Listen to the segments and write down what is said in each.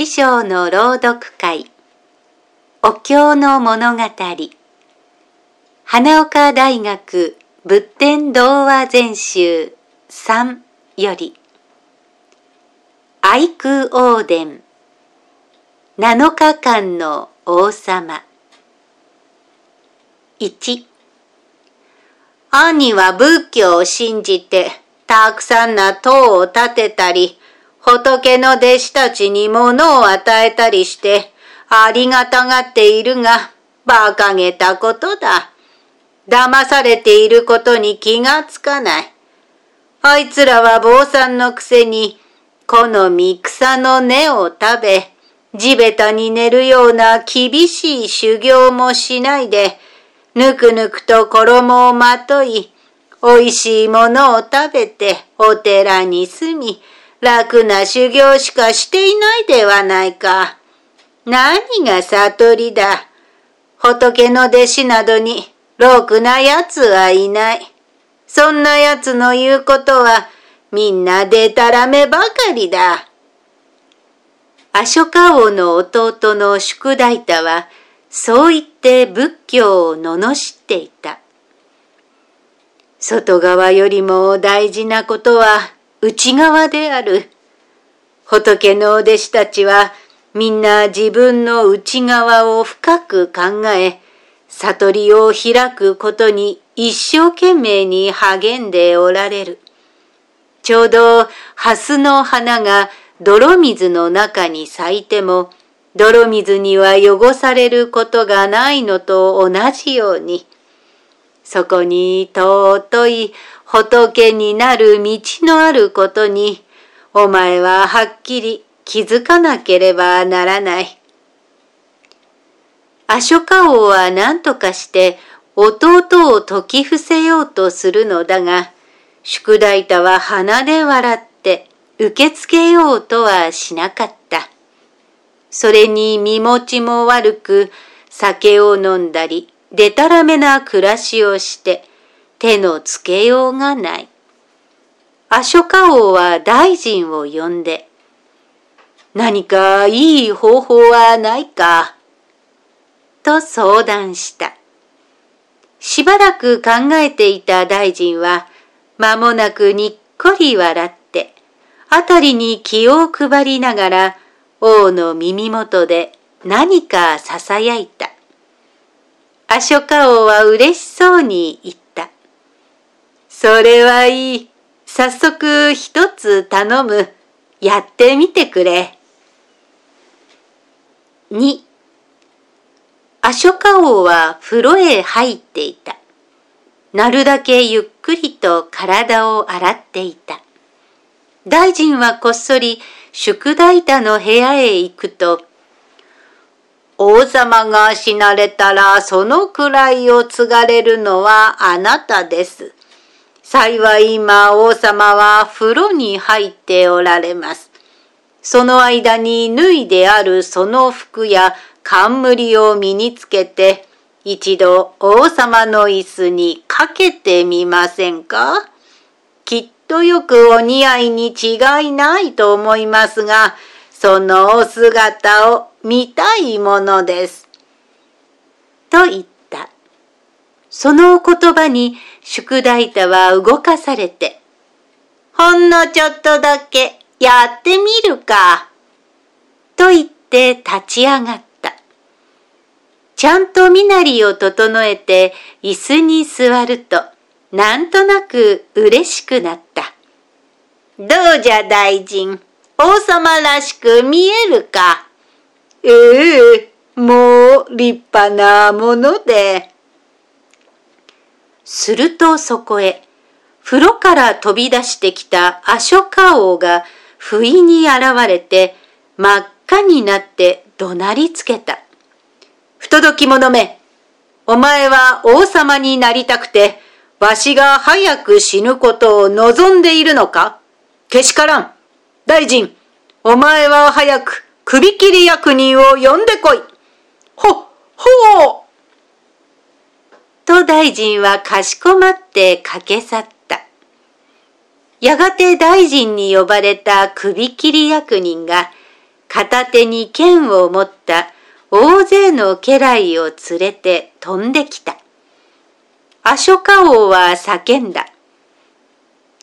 師匠の朗読会。お経の物語。花岡大学仏典童話全集3より。愛空王伝7日間の王様。1兄は仏教を信じてたくさんな塔を建てたり仏の弟子たちに物を与えたりして、ありがたがっているが、馬鹿げたことだ。騙されていることに気がつかない。あいつらは坊さんのくせに、この三草の根を食べ、地べたに寝るような厳しい修行もしないで、ぬくぬくと衣をまとい、美味しいものを食べてお寺に住み、楽な修行しかしていないではないか。何が悟りだ？仏の弟子などに、ろくな奴はいない。そんな奴の言うことは、みんなでたらめばかりだ。アショカ王の弟の宿大太は、そう言って仏教を罵っていた。外側よりも大事なことは、内側である。仏の弟子たちはみんな自分の内側を深く考え、悟りを開くことに一生懸命に励んでおられる。ちょうど蓮の花が泥水の中に咲いても、泥水には汚されることがないのと同じように、そこに尊い仏になる道のあることに、お前ははっきり気づかなければならない。アショカ王は何とかして弟を説き伏せようとするのだが、宿大太は鼻で笑って受け付けようとはしなかった。それに身持ちも悪く酒を飲んだり、でたらめな暮らしをして、手のつけようがない。アショカ王は大臣を呼んで、何かいい方法はないか、と相談した。しばらく考えていた大臣は、間もなくにっこり笑って、あたりに気を配りながら、王の耳元で何か囁いた。アショカ王は嬉しそうに言った。それはいい。早速一つ頼む。やってみてくれ。2アショカ王は風呂へ入っていた。なるだけゆっくりと体を洗っていた。大臣はこっそり宿大太の部屋へ行くと、王様が死なれたらそのくらいを継がれるのはあなたです。幸い今王様は風呂に入っておられます。その間に脱いであるその服や冠を身につけて、一度王様の椅子にかけてみませんか？きっとよくお似合いに違いないと思いますが、そのお姿を見たいものです。と言った。その言葉に宿題太は動かされて、ほんのちょっとだけやってみるか。と言って立ち上がった。ちゃんと身なりを整えて椅子に座ると、なんとなく嬉しくなった。どうじゃ大臣、王様らしく見えるか。ええもう立派なもので。するとそこへ、風呂から飛び出してきたアショカ王が不意に現れて、真っ赤になって怒鳴りつけた。不届き者め、お前は王様になりたくて、わしが早く死ぬことを望んでいるのか？けしからん。大臣、お前は早く首切り役人を呼んでこい。ほ、ほうと大臣はかしこまって駆け去った。やがて大臣に呼ばれた首切り役人が、片手に剣を持った大勢の家来を連れて飛んできた。アショカ王は叫んだ。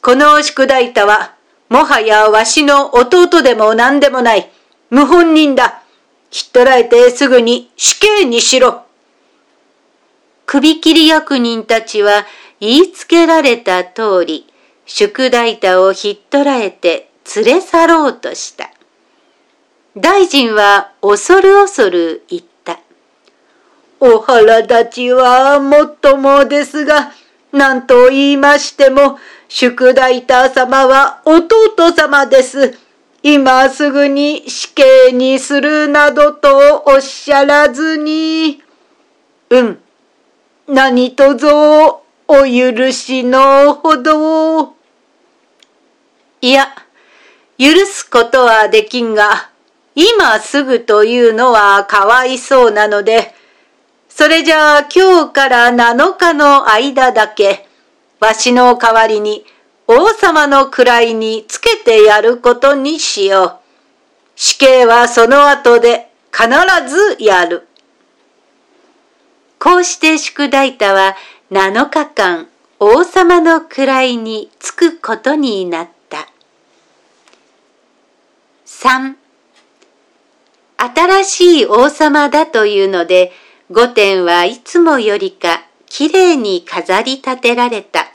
この宿題太は、もはやわしの弟でも何でもない、無本人だ。ひっ捕らえてすぐに死刑にしろ。首切り役人たちは言いつけられた通り、宿題太をひっ捕らえて連れ去ろうとした。大臣は恐る恐る言った。お腹立ちはもっともですが、何と言いましても、宿題太様は弟様です。今すぐに死刑にするなどとおっしゃらずに。うん。何とぞお許しのほど。いや、許すことはできんが、今すぐというのはかわいそうなので、それじゃあ今日から7日の間だけ、わしの代わりに王様の位につけてやることにしよう。死刑はその後で必ずやる。こうして宿題太は7日間王様の位につくことになった。3新しい王様だというので、御殿はいつもよりかきれいに飾り立てられた。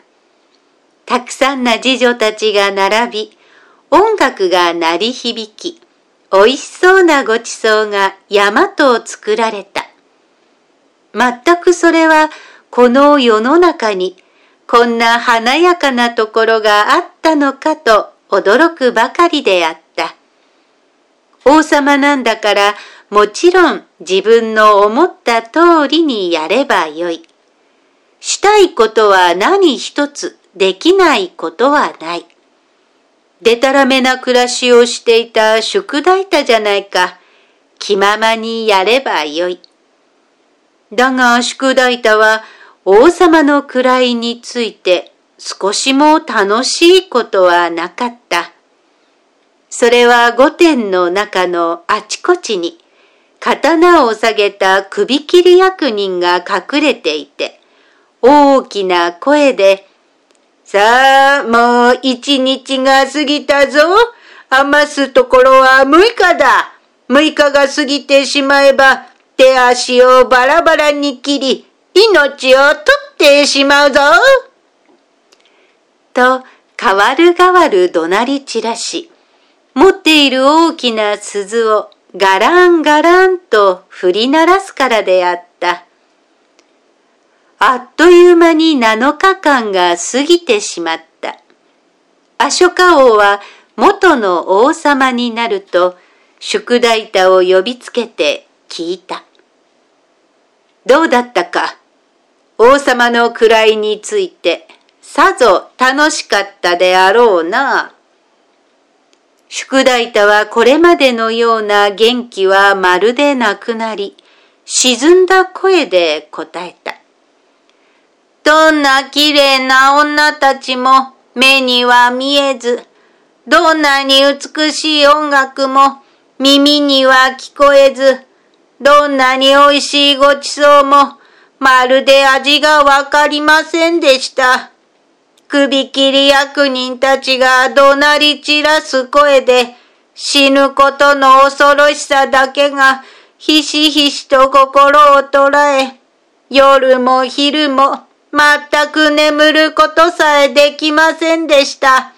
たくさんな次女たちが並び、音楽が鳴り響き、おいしそうなごちそうが山と作られた。全くそれはこの世の中にこんな華やかなところがあったのかと驚くばかりであった。王様なんだからもちろん自分の思った通りにやればよい。したいことは何一つできないことはない。でたらめな暮らしをしていた宿題太じゃないか。気ままにやればよい。だが宿題太は王様の位について少しも楽しいことはなかった。それは御殿の中のあちこちに刀を下げた首切り役人が隠れていて、大きな声で、さあ、もう一日が過ぎたぞ。余すところは6日だ。6日が過ぎてしまえば、手足をバラバラに切り、命を取ってしまうぞ。と、変わる変わる怒鳴り散らし、持っている大きな鈴をガランガランと振り鳴らすからであった。あっという間に7日間が過ぎてしまった。アショカ王は元の王様になると、宿題太を呼びつけて聞いた。どうだったか？王様の位について、さぞ楽しかったであろうな。宿題太はこれまでのような元気はまるでなくなり、沈んだ声で答えた。どんな綺麗な女たちも目には見えず、どんなに美しい音楽も耳には聞こえず、どんなに美味しいごちそうもまるで味がわかりませんでした。首切り役人たちが怒鳴り散らす声で、死ぬことの恐ろしさだけがひしひしと心を捉え、夜も昼も全く眠ることさえできませんでした。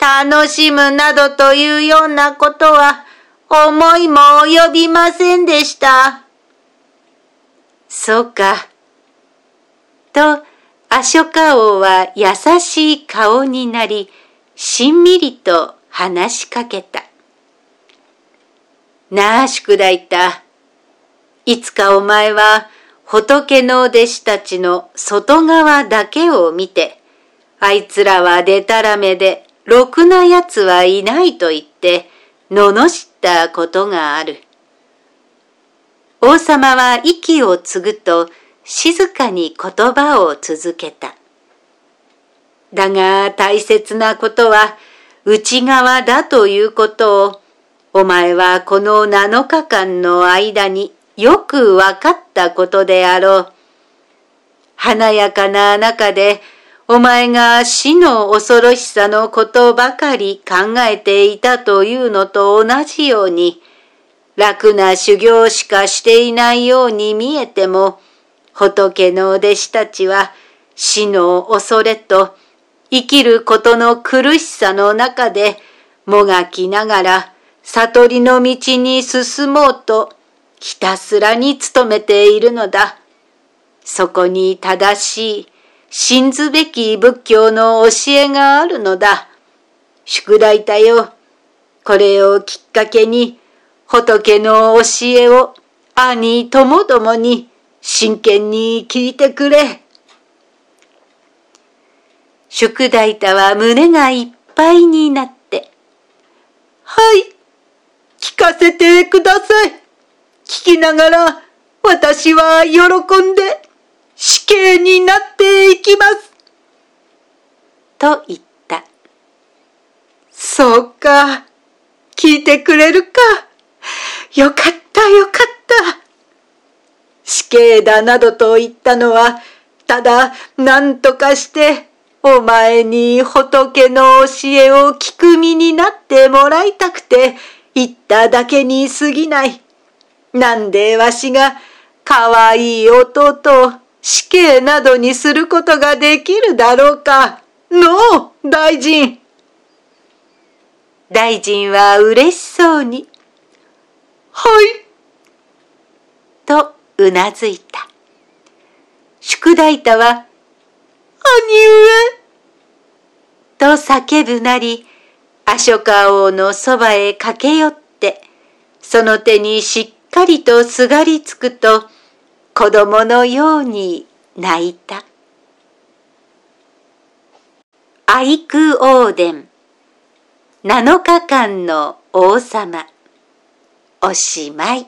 楽しむなどというようなことは思いも及びませんでした。そうか。と、アショカ王は優しい顔になり、しんみりと話しかけた。なあ、宿題太。いつかお前は仏の弟子たちの外側だけを見て、あいつらはでたらめで、ろくな奴はいないと言って、罵ったことがある。王様は息を継ぐと、静かに言葉を続けた。だが大切なことは内側だということをお前はこの7日間の間によくわかったことであろう。華やかな中でお前が死の恐ろしさのことばかり考えていたというのと同じように、楽な修行しかしていないように見えても、仏の弟子たちは死の恐れと生きることの苦しさの中でもがきながら悟りの道に進もうとひたすらに努めているのだ。そこに正しい信ずべき仏教の教えがあるのだ。宿題だよ。これをきっかけに仏の教えを兄ともどもに真剣に聞いてくれ。宿題たは胸がいっぱいになって、はい、聞かせてください。聞きながら私は喜んで死刑になっていきます。と言った。そうか。聞いてくれるか。よかったよかった。死刑だなどと言ったのは、ただ何とかしてお前に仏の教えを聞く身になってもらいたくて言っただけに過ぎない。なんでわしが可愛い弟死刑などにすることができるだろうか？のう、大臣。大臣は嬉しそうに。はい。とうなずいた。宿題太は、兄上。と叫ぶなり、アショカ王のそばへ駆け寄って、その手にしっかりとすがりつくと、子供のように泣いた。アイクオーデン7日間の王様おしまい。